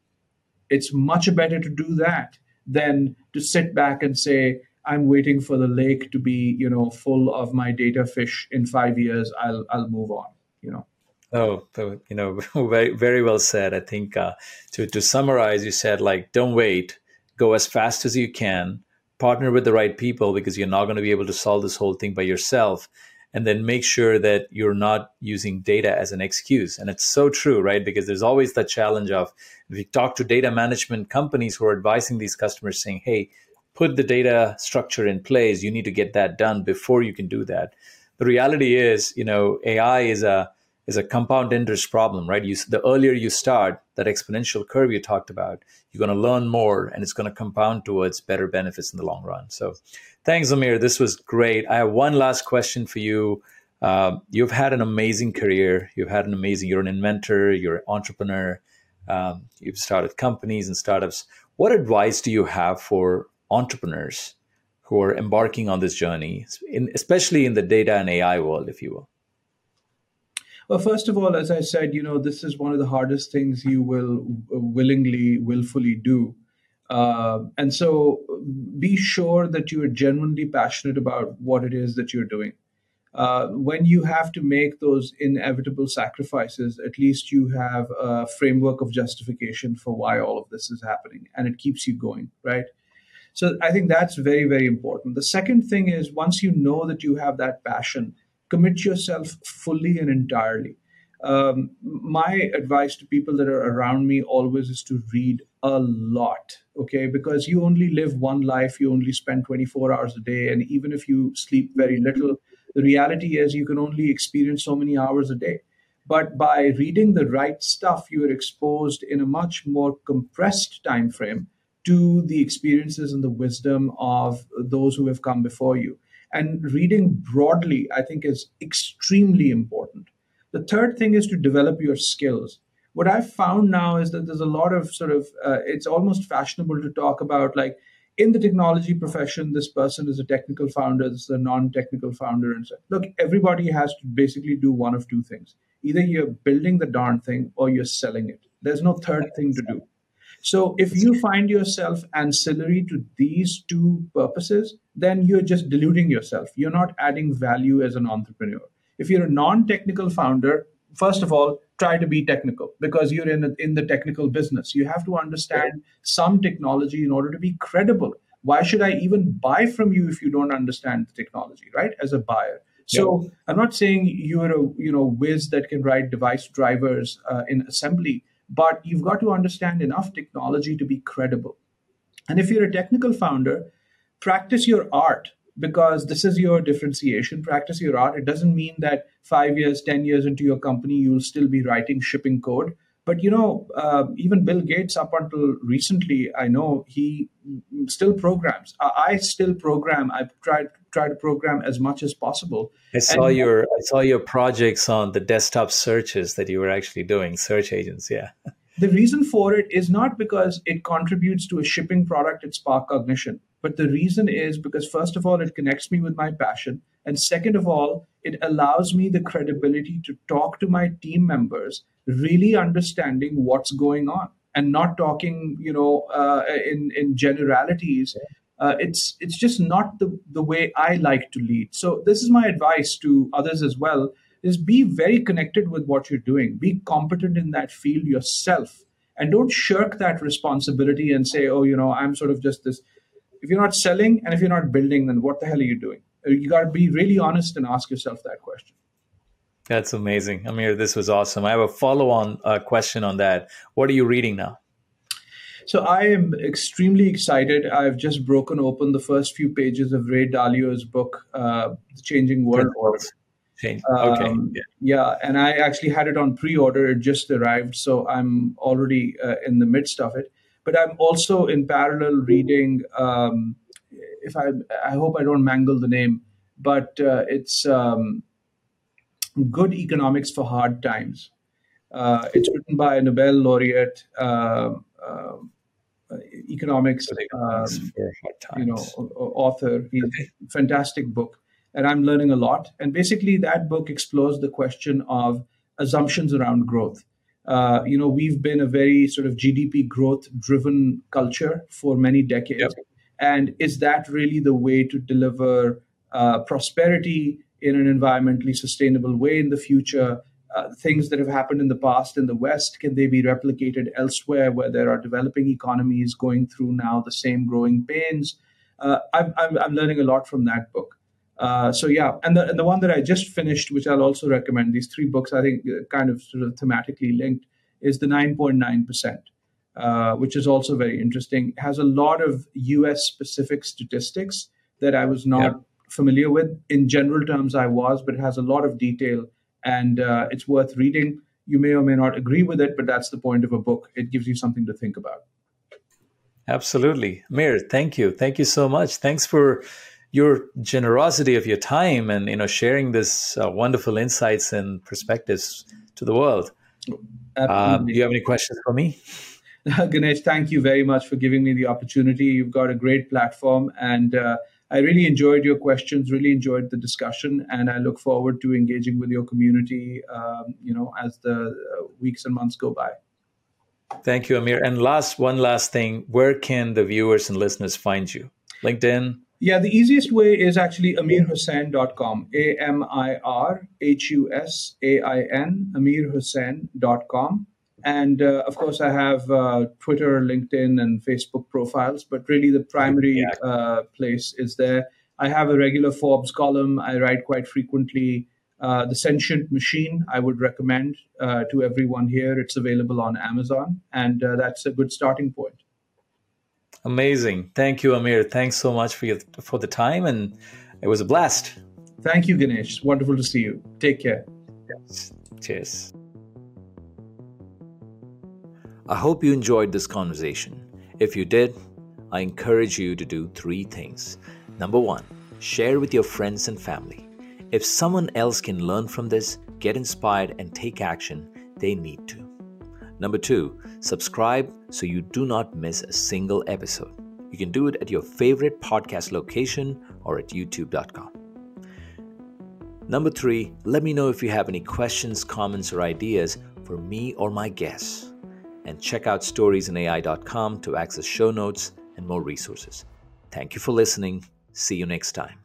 Speaker 1: it's much better to do that than to sit back and say, I'm waiting for the lake to be, you know, full of my data fish in five years. I'll I'll move on. You know.
Speaker 2: Oh, you know, very very well said. I think uh, to to summarize, you said like, don't wait, go as fast as you can, partner with the right people because you're not going to be able to solve this whole thing by yourself, and then make sure that you're not using data as an excuse. And it's so true, right? Because there's always that challenge of if you talk to data management companies who are advising these customers, saying, hey put the data structure in place you need to get that done before you can do that. The reality is you know ai is a is a compound interest problem right? You the earlier you start that exponential curve you talked about you're going to learn more and it's going to compound towards better benefits in the long run. So thanks amir. This was great. I have one last question for you. Uh, you've had an amazing career. You've had an amazing you're an inventor you're an entrepreneur um, you've started companies and startups. What advice do you have for entrepreneurs who are embarking on this journey, in, especially in the data and AI world, if you will?
Speaker 1: Well, first of all, as I said, you know, this is one of the hardest things you will willingly, willfully do. Uh, and so be sure that you are genuinely passionate about what it is that you're doing. Uh, when you have to make those inevitable sacrifices, at least you have a framework of justification for why all of this is happening and it keeps you going, right? So I think that's very, very important. The second thing is once you know that you have that passion, commit yourself fully and entirely. Um, my advice to people that are around me always is to read a lot, okay? Because you only live one life, you only spend 24 hours a day, and even if you sleep very little, the reality is you can only experience so many hours a day. But by reading the right stuff, you are exposed in a much more compressed time frame to the experiences and the wisdom of those who have come before you. And reading broadly, I think, is extremely important. The third thing is to develop your skills. What I've found now is that there's a lot of sort of, uh, it's almost fashionable to talk about like, in the technology profession, this person is a technical founder, this is a non technical founder. And so, look, everybody has to basically do one of two things either you're building the darn thing or you're selling it. There's no third thing to do. So if you find yourself ancillary to these two purposes, then you're just deluding yourself. You're not adding value as an entrepreneur. If you're a non-technical founder, first of all, try to be technical because you're in, a, in the technical business. You have to understand some technology in order to be credible. Why should I even buy from you if you don't understand the technology, right? As a buyer. So yep. I'm not saying you're a you know whiz that can write device drivers uh, in assembly, but you've got to understand enough technology to be credible. And if you're a technical founder, practice your art because this is your differentiation. Practice your art. It doesn't mean that five years, 10 years into your company, you'll still be writing shipping code. But you know, uh, even Bill Gates, up until recently, I know he still programs. I still program. I try try to program as much as possible.
Speaker 2: I saw and, your I saw your projects on the desktop searches that you were actually doing, search agents. Yeah.
Speaker 1: The reason for it is not because it contributes to a shipping product at SparkCognition, but the reason is because first of all, it connects me with my passion, and second of all, it allows me the credibility to talk to my team members really understanding what's going on and not talking, you know, uh, in in generalities. Uh, it's it's just not the the way I like to lead. So this is my advice to others as well: is be very connected with what you're doing, be competent in that field yourself, and don't shirk that responsibility and say, oh, you know, I'm sort of just this. If you're not selling and if you're not building, then what the hell are you doing? You got to be really honest and ask yourself that question.
Speaker 2: That's amazing. Amir, this was awesome. I have a follow on uh, question on that. What are you reading now?
Speaker 1: So I am extremely excited. I've just broken open the first few pages of Ray Dalio's book, uh, The Changing World Order.
Speaker 2: Change. Okay. Um,
Speaker 1: yeah. yeah. and I actually had it on pre-order. It just arrived, so I'm already uh, in the midst of it. But I'm also in parallel reading. Um, if I, I hope I don't mangle the name, but uh, it's um, Good Economics for Hard Times. Uh, it's written by a Nobel laureate, uh, uh, economics, um, you know, author. He's a fantastic book, and I'm learning a lot. And basically, that book explores the question of assumptions around growth. Uh, you know, we've been a very sort of GDP growth driven culture for many decades. Yep. And is that really the way to deliver uh, prosperity in an environmentally sustainable way in the future? Uh, things that have happened in the past in the West, can they be replicated elsewhere where there are developing economies going through now the same growing pains? Uh, I'm, I'm, I'm, learning a lot from that book. Uh, so yeah, and the, and the one that I just finished, which I'll also recommend, these three books I think uh, kind of sort of thematically linked, is the 9.9%, uh, which is also very interesting. It has a lot of US specific statistics that I was not yep. familiar with. In general terms, I was, but it has a lot of detail and uh, it's worth reading. You may or may not agree with it, but that's the point of a book. It gives you something to think about.
Speaker 2: Absolutely. Mir, thank you. Thank you so much. Thanks for your generosity of your time and you know sharing this uh, wonderful insights and perspectives to the world. Uh, do you have any questions for me?
Speaker 1: Ganesh, thank you very much for giving me the opportunity. You've got a great platform, and uh, I really enjoyed your questions, really enjoyed the discussion, and I look forward to engaging with your community, um, you know, as the uh, weeks and months go by.
Speaker 2: Thank you, Amir. And last, one last thing, where can the viewers and listeners find you? LinkedIn?
Speaker 1: Yeah, the easiest way is actually amirhusain.com, A M I R H U S A I N, amirhusain.com. And uh, of course, I have uh, Twitter, LinkedIn, and Facebook profiles, but really the primary yeah. uh, place is there. I have a regular Forbes column. I write quite frequently. Uh, the Sentient Machine, I would recommend uh, to everyone here. It's available on Amazon, and uh, that's a good starting point.
Speaker 2: Amazing. Thank you, Amir. Thanks so much for, your, for the time, and it was a blast.
Speaker 1: Thank you, Ganesh. Wonderful to see you. Take care.
Speaker 2: Yes. Cheers. I hope you enjoyed this conversation. If you did, I encourage you to do three things. Number one, share with your friends and family. If someone else can learn from this, get inspired, and take action, they need to. Number two, subscribe so you do not miss a single episode. You can do it at your favorite podcast location or at youtube.com. Number three, let me know if you have any questions, comments, or ideas for me or my guests and check out storiesinai.com to access show notes and more resources. Thank you for listening. See you next time.